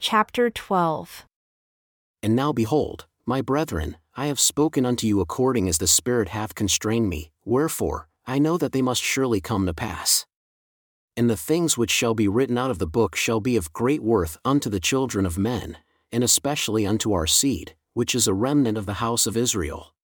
Chapter 12 And now behold, my brethren, I have spoken unto you according as the Spirit hath constrained me, wherefore, I know that they must surely come to pass. And the things which shall be written out of the book shall be of great worth unto the children of men, and especially unto our seed, which is a remnant of the house of Israel.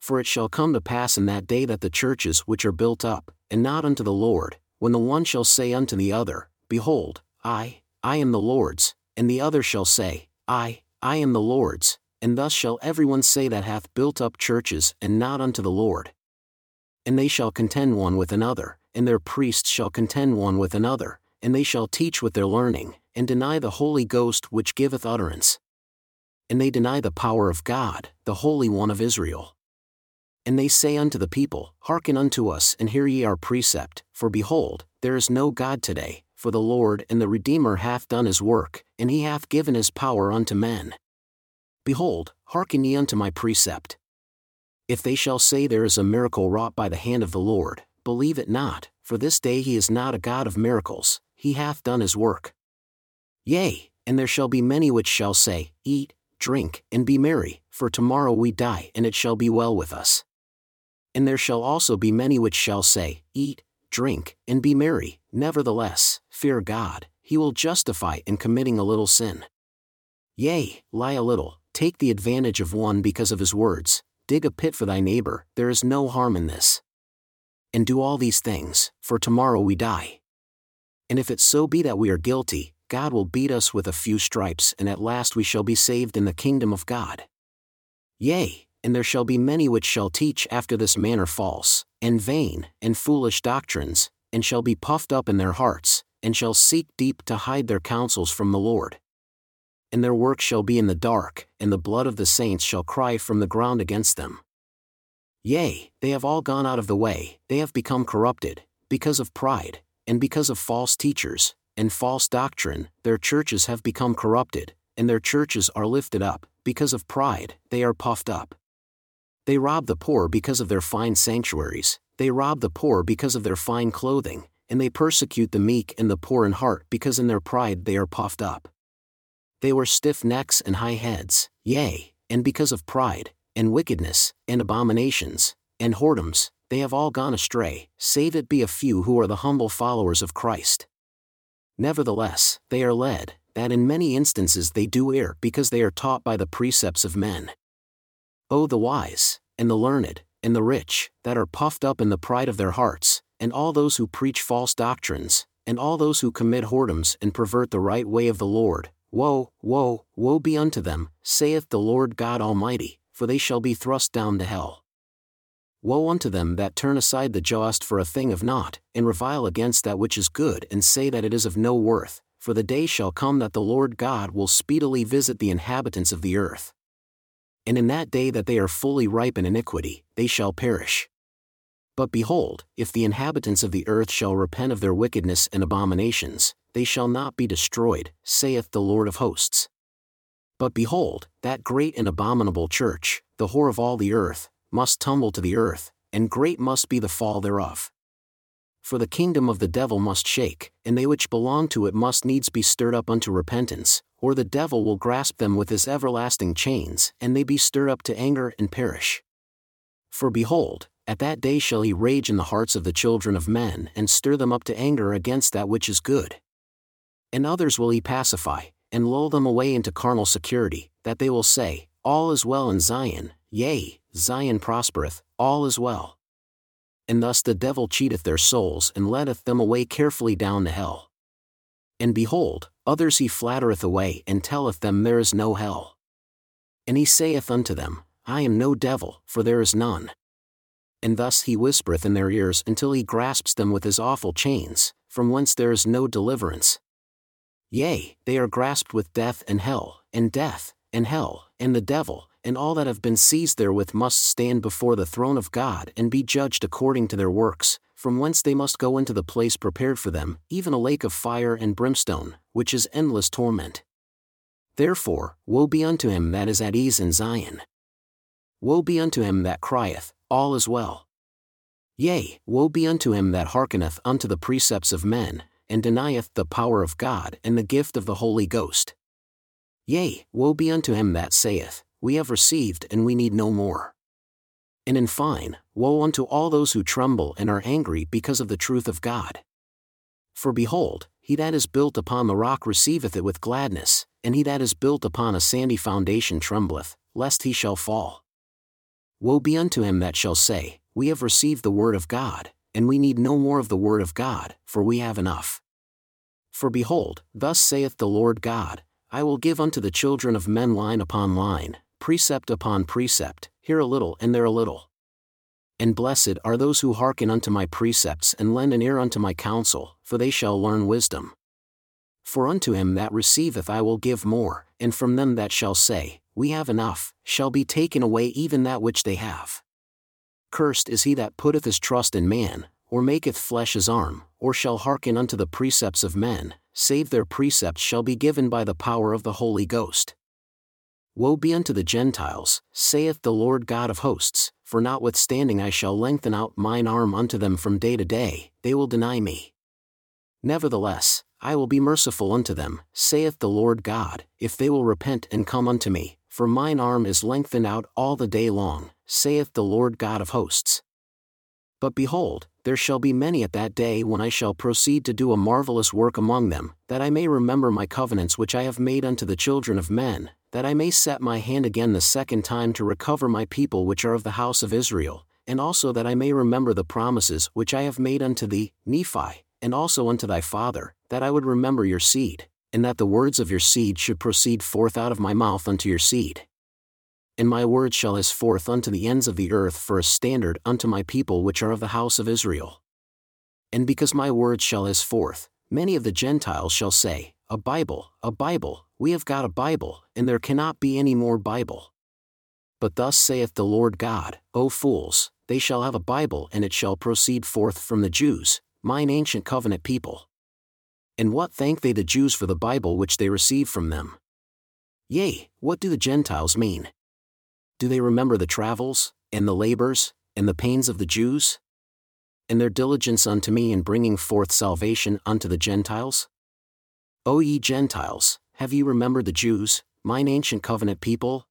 For it shall come to pass in that day that the churches which are built up, and not unto the Lord, when the one shall say unto the other, Behold, I, I am the Lord's, and the other shall say, I, I am the Lord's, and thus shall everyone say that hath built up churches and not unto the Lord. And they shall contend one with another, and their priests shall contend one with another, and they shall teach with their learning, and deny the Holy Ghost which giveth utterance. And they deny the power of God, the Holy One of Israel. And they say unto the people, Hearken unto us, and hear ye our precept, for behold, there is no God today, for the Lord and the Redeemer hath done his work, and he hath given his power unto men. Behold, hearken ye unto my precept. If they shall say there is a miracle wrought by the hand of the Lord, believe it not, for this day he is not a God of miracles, he hath done his work. Yea, and there shall be many which shall say, Eat, drink, and be merry, for tomorrow we die, and it shall be well with us. And there shall also be many which shall say, Eat, drink, and be merry, nevertheless, fear God, he will justify in committing a little sin. Yea, lie a little, take the advantage of one because of his words, dig a pit for thy neighbor, there is no harm in this. And do all these things, for tomorrow we die. And if it so be that we are guilty, God will beat us with a few stripes, and at last we shall be saved in the kingdom of God. Yea, and there shall be many which shall teach after this manner false, and vain, and foolish doctrines, and shall be puffed up in their hearts, and shall seek deep to hide their counsels from the Lord. And their work shall be in the dark, and the blood of the saints shall cry from the ground against them. Yea, they have all gone out of the way, they have become corrupted, because of pride, and because of false teachers, and false doctrine, their churches have become corrupted, and their churches are lifted up, because of pride, they are puffed up. They rob the poor because of their fine sanctuaries, they rob the poor because of their fine clothing, and they persecute the meek and the poor in heart because in their pride they are puffed up. They were stiff necks and high heads, yea, and because of pride, and wickedness, and abominations, and whoredoms, they have all gone astray, save it be a few who are the humble followers of Christ. Nevertheless, they are led, that in many instances they do err because they are taught by the precepts of men. O the wise, and the learned, and the rich, that are puffed up in the pride of their hearts, and all those who preach false doctrines, and all those who commit whoredoms and pervert the right way of the Lord, woe, woe, woe be unto them, saith the Lord God Almighty, for they shall be thrust down to hell. Woe unto them that turn aside the just for a thing of naught, and revile against that which is good, and say that it is of no worth, for the day shall come that the Lord God will speedily visit the inhabitants of the earth. And in that day that they are fully ripe in iniquity, they shall perish. But behold, if the inhabitants of the earth shall repent of their wickedness and abominations, they shall not be destroyed, saith the Lord of hosts. But behold, that great and abominable church, the whore of all the earth, must tumble to the earth, and great must be the fall thereof. For the kingdom of the devil must shake, and they which belong to it must needs be stirred up unto repentance, or the devil will grasp them with his everlasting chains, and they be stirred up to anger and perish. For behold, at that day shall he rage in the hearts of the children of men and stir them up to anger against that which is good. And others will he pacify, and lull them away into carnal security, that they will say, All is well in Zion, yea, Zion prospereth, all is well. And thus the devil cheateth their souls and leadeth them away carefully down to hell. And behold, others he flattereth away and telleth them there is no hell. And he saith unto them, I am no devil, for there is none and thus he whispereth in their ears until he grasps them with his awful chains, from whence there is no deliverance. Yea, they are grasped with death and hell, and death, and hell, and the devil, and all that have been seized therewith must stand before the throne of God and be judged according to their works, from whence they must go into the place prepared for them, even a lake of fire and brimstone, which is endless torment. Therefore, woe be unto him that is at ease in Zion. Woe be unto him that crieth, all is well. Yea, woe be unto him that hearkeneth unto the precepts of men, and denieth the power of God and the gift of the Holy Ghost. Yea, woe be unto him that saith, We have received and we need no more. And in fine, woe unto all those who tremble and are angry because of the truth of God. For behold, he that is built upon the rock receiveth it with gladness, and he that is built upon a sandy foundation trembleth, lest he shall fall. Woe be unto him that shall say, We have received the word of God, and we need no more of the word of God, for we have enough. For behold, thus saith the Lord God, I will give unto the children of men line upon line, precept upon precept, here a little and there a little. And blessed are those who hearken unto my precepts and lend an ear unto my counsel, for they shall learn wisdom. For unto him that receiveth I will give more, and from them that shall say, We have enough, shall be taken away even that which they have. Cursed is he that putteth his trust in man, or maketh flesh his arm, or shall hearken unto the precepts of men, save their precepts shall be given by the power of the Holy Ghost. Woe be unto the Gentiles, saith the Lord God of hosts, for notwithstanding I shall lengthen out mine arm unto them from day to day, they will deny me. Nevertheless, I will be merciful unto them, saith the Lord God, if they will repent and come unto me, for mine arm is lengthened out all the day long, saith the Lord God of hosts. But behold, there shall be many at that day when I shall proceed to do a marvelous work among them, that I may remember my covenants which I have made unto the children of men, that I may set my hand again the second time to recover my people which are of the house of Israel, and also that I may remember the promises which I have made unto thee, Nephi, and also unto thy father, that I would remember your seed, and that the words of your seed should proceed forth out of my mouth unto your seed. And my word shall is forth unto the ends of the earth for a standard unto my people which are of the house of Israel. And because my word shall is forth, many of the Gentiles shall say, A Bible, a Bible, we have got a Bible, and there cannot be any more Bible. But thus saith the Lord God, O fools, they shall have a Bible and it shall proceed forth from the Jews, mine ancient covenant people. And what thank they the Jews for the Bible which they receive from them? Yea, what do the Gentiles mean? Do they remember the travels, and the labors, and the pains of the Jews? And their diligence unto me in bringing forth salvation unto the Gentiles? O ye Gentiles, have ye remembered the Jews, mine ancient covenant people?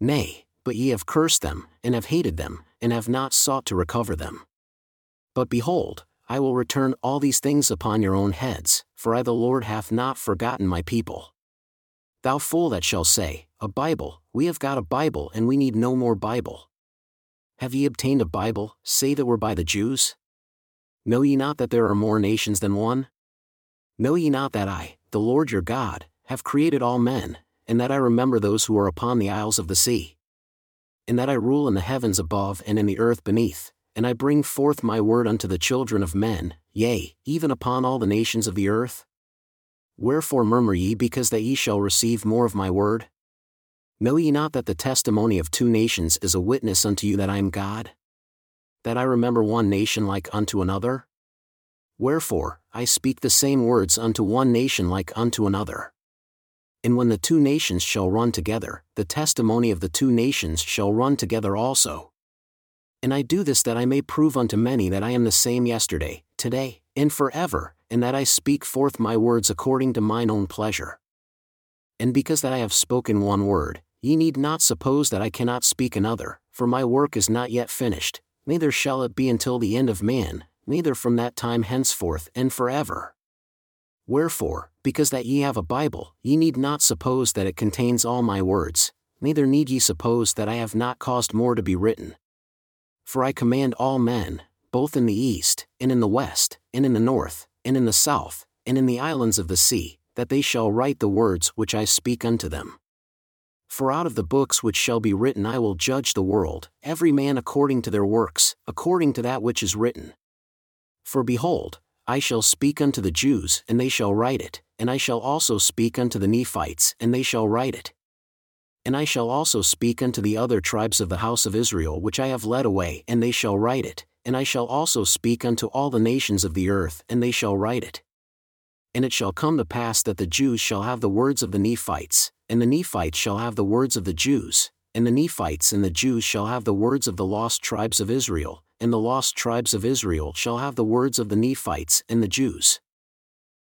Nay, but ye have cursed them, and have hated them, and have not sought to recover them. But behold, I will return all these things upon your own heads, for I the Lord hath not forgotten my people. Thou fool that shall say, A Bible, we have got a Bible and we need no more Bible. Have ye obtained a Bible, say that were by the Jews? Know ye not that there are more nations than one? Know ye not that I, the Lord your God, have created all men, and that I remember those who are upon the isles of the sea? And that I rule in the heavens above and in the earth beneath, and I bring forth my word unto the children of men, yea, even upon all the nations of the earth? Wherefore murmur ye because that ye shall receive more of my word? Know ye not that the testimony of two nations is a witness unto you that I am God? That I remember one nation like unto another? Wherefore, I speak the same words unto one nation like unto another. And when the two nations shall run together, the testimony of the two nations shall run together also. And I do this that I may prove unto many that I am the same yesterday, today, and forever, and that I speak forth my words according to mine own pleasure. And because that I have spoken one word, ye need not suppose that I cannot speak another, for my work is not yet finished, neither shall it be until the end of man, neither from that time henceforth and forever. Wherefore, because that ye have a Bible, ye need not suppose that it contains all my words, neither need ye suppose that I have not caused more to be written. For I command all men, both in the east, and in the west, and in the north, and in the south, and in the islands of the sea, that they shall write the words which I speak unto them. For out of the books which shall be written I will judge the world, every man according to their works, according to that which is written. For behold, I shall speak unto the Jews, and they shall write it, and I shall also speak unto the Nephites, and they shall write it. And I shall also speak unto the other tribes of the house of Israel which I have led away, and they shall write it, and I shall also speak unto all the nations of the earth, and they shall write it. And it shall come to pass that the Jews shall have the words of the Nephites, and the Nephites shall have the words of the Jews, and the Nephites and the Jews shall have the words of the lost tribes of Israel, and the lost tribes of Israel shall have the words of the Nephites and the Jews.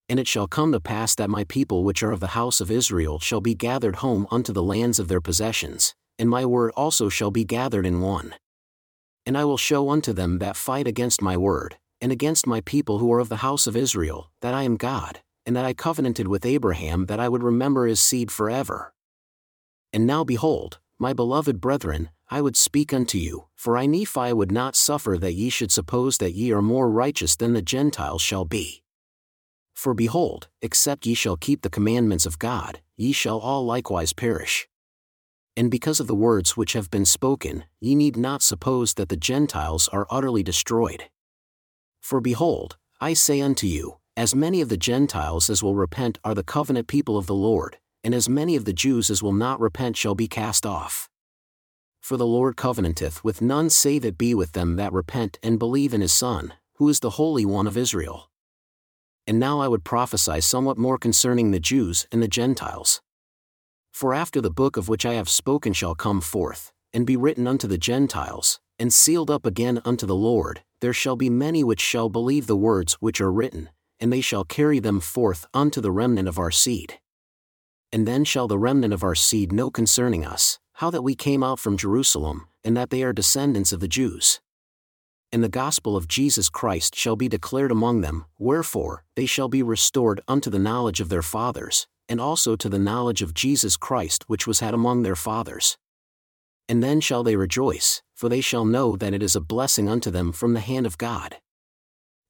And it shall come to pass that my people which are of the house of Israel shall be gathered home unto the lands of their possessions, and my word also shall be gathered in one. And I will show unto them that fight against my word, and against my people who are of the house of Israel, that I am God, and that I covenanted with Abraham that I would remember his seed forever. And now behold, my beloved brethren, I would speak unto you, for I Nephi would not suffer that ye should suppose that ye are more righteous than the Gentiles shall be. For behold, except ye shall keep the commandments of God, ye shall all likewise perish. And because of the words which have been spoken, ye need not suppose that the Gentiles are utterly destroyed. For behold, I say unto you, as many of the Gentiles as will repent are the covenant people of the Lord, and as many of the Jews as will not repent shall be cast off. For the Lord covenanteth with none save it be with them that repent and believe in his Son, who is the Holy One of Israel. And now I would prophesy somewhat more concerning the Jews and the Gentiles. For after the book of which I have spoken shall come forth, and be written unto the Gentiles, and sealed up again unto the Lord, there shall be many which shall believe the words which are written, and they shall carry them forth unto the remnant of our seed. And then shall the remnant of our seed know concerning us, how that we came out from Jerusalem, and that they are descendants of the Jews. And the gospel of Jesus Christ shall be declared among them, wherefore, they shall be restored unto the knowledge of their fathers, and also to the knowledge of Jesus Christ which was had among their fathers. And then shall they rejoice, for they shall know that it is a blessing unto them from the hand of God.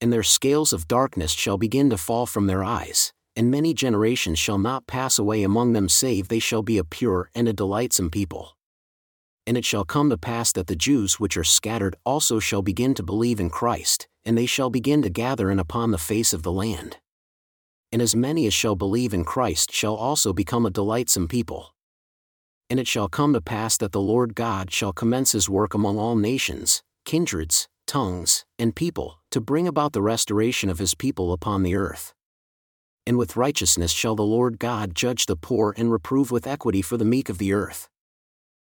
And their scales of darkness shall begin to fall from their eyes, and many generations shall not pass away among them save they shall be a pure and a delightsome people. And it shall come to pass that the Jews which are scattered also shall begin to believe in Christ, and they shall begin to gather in upon the face of the land. And as many as shall believe in Christ shall also become a delightsome people. And it shall come to pass that the Lord God shall commence his work among all nations, kindreds, tongues, and people, to bring about the restoration of his people upon the earth and with righteousness shall the Lord God judge the poor and reprove with equity for the meek of the earth.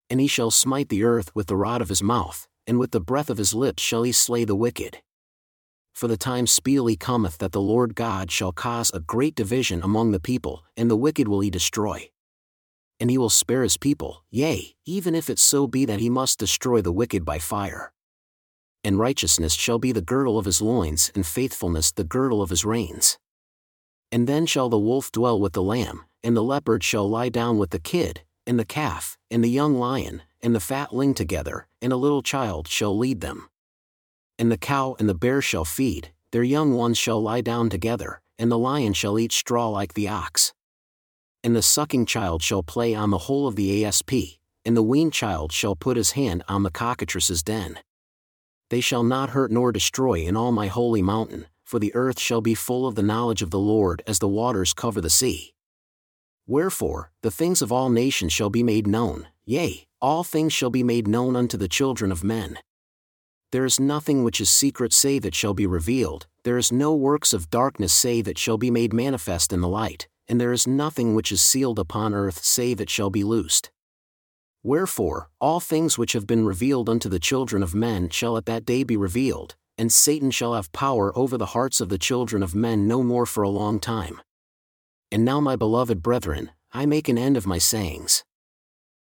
And he shall smite the earth with the rod of his mouth, and with the breath of his lips shall he slay the wicked. For the time speedily cometh that the Lord God shall cause a great division among the people, and the wicked will he destroy. And he will spare his people, yea, even if it so be that he must destroy the wicked by fire. And righteousness shall be the girdle of his loins, and faithfulness the girdle of his reins. And then shall the wolf dwell with the lamb, and the leopard shall lie down with the kid, and the calf, and the young lion, and the fatling together, and a little child shall lead them. And the cow and the bear shall feed, their young ones shall lie down together, and the lion shall eat straw like the ox. And the sucking child shall play on the hole of the asp, and the weaned child shall put his hand on the cockatrice's den. They shall not hurt nor destroy in all my holy mountain, for the earth shall be full of the knowledge of the Lord as the waters cover the sea. Wherefore, the things of all nations shall be made known, yea, all things shall be made known unto the children of men. There is nothing which is secret save it shall be revealed, there is no works of darkness save it shall be made manifest in the light, and there is nothing which is sealed upon earth save it shall be loosed. Wherefore, all things which have been revealed unto the children of men shall at that day be revealed, and Satan shall have power over the hearts of the children of men no more for a long time. And now, my beloved brethren, I make an end of my sayings.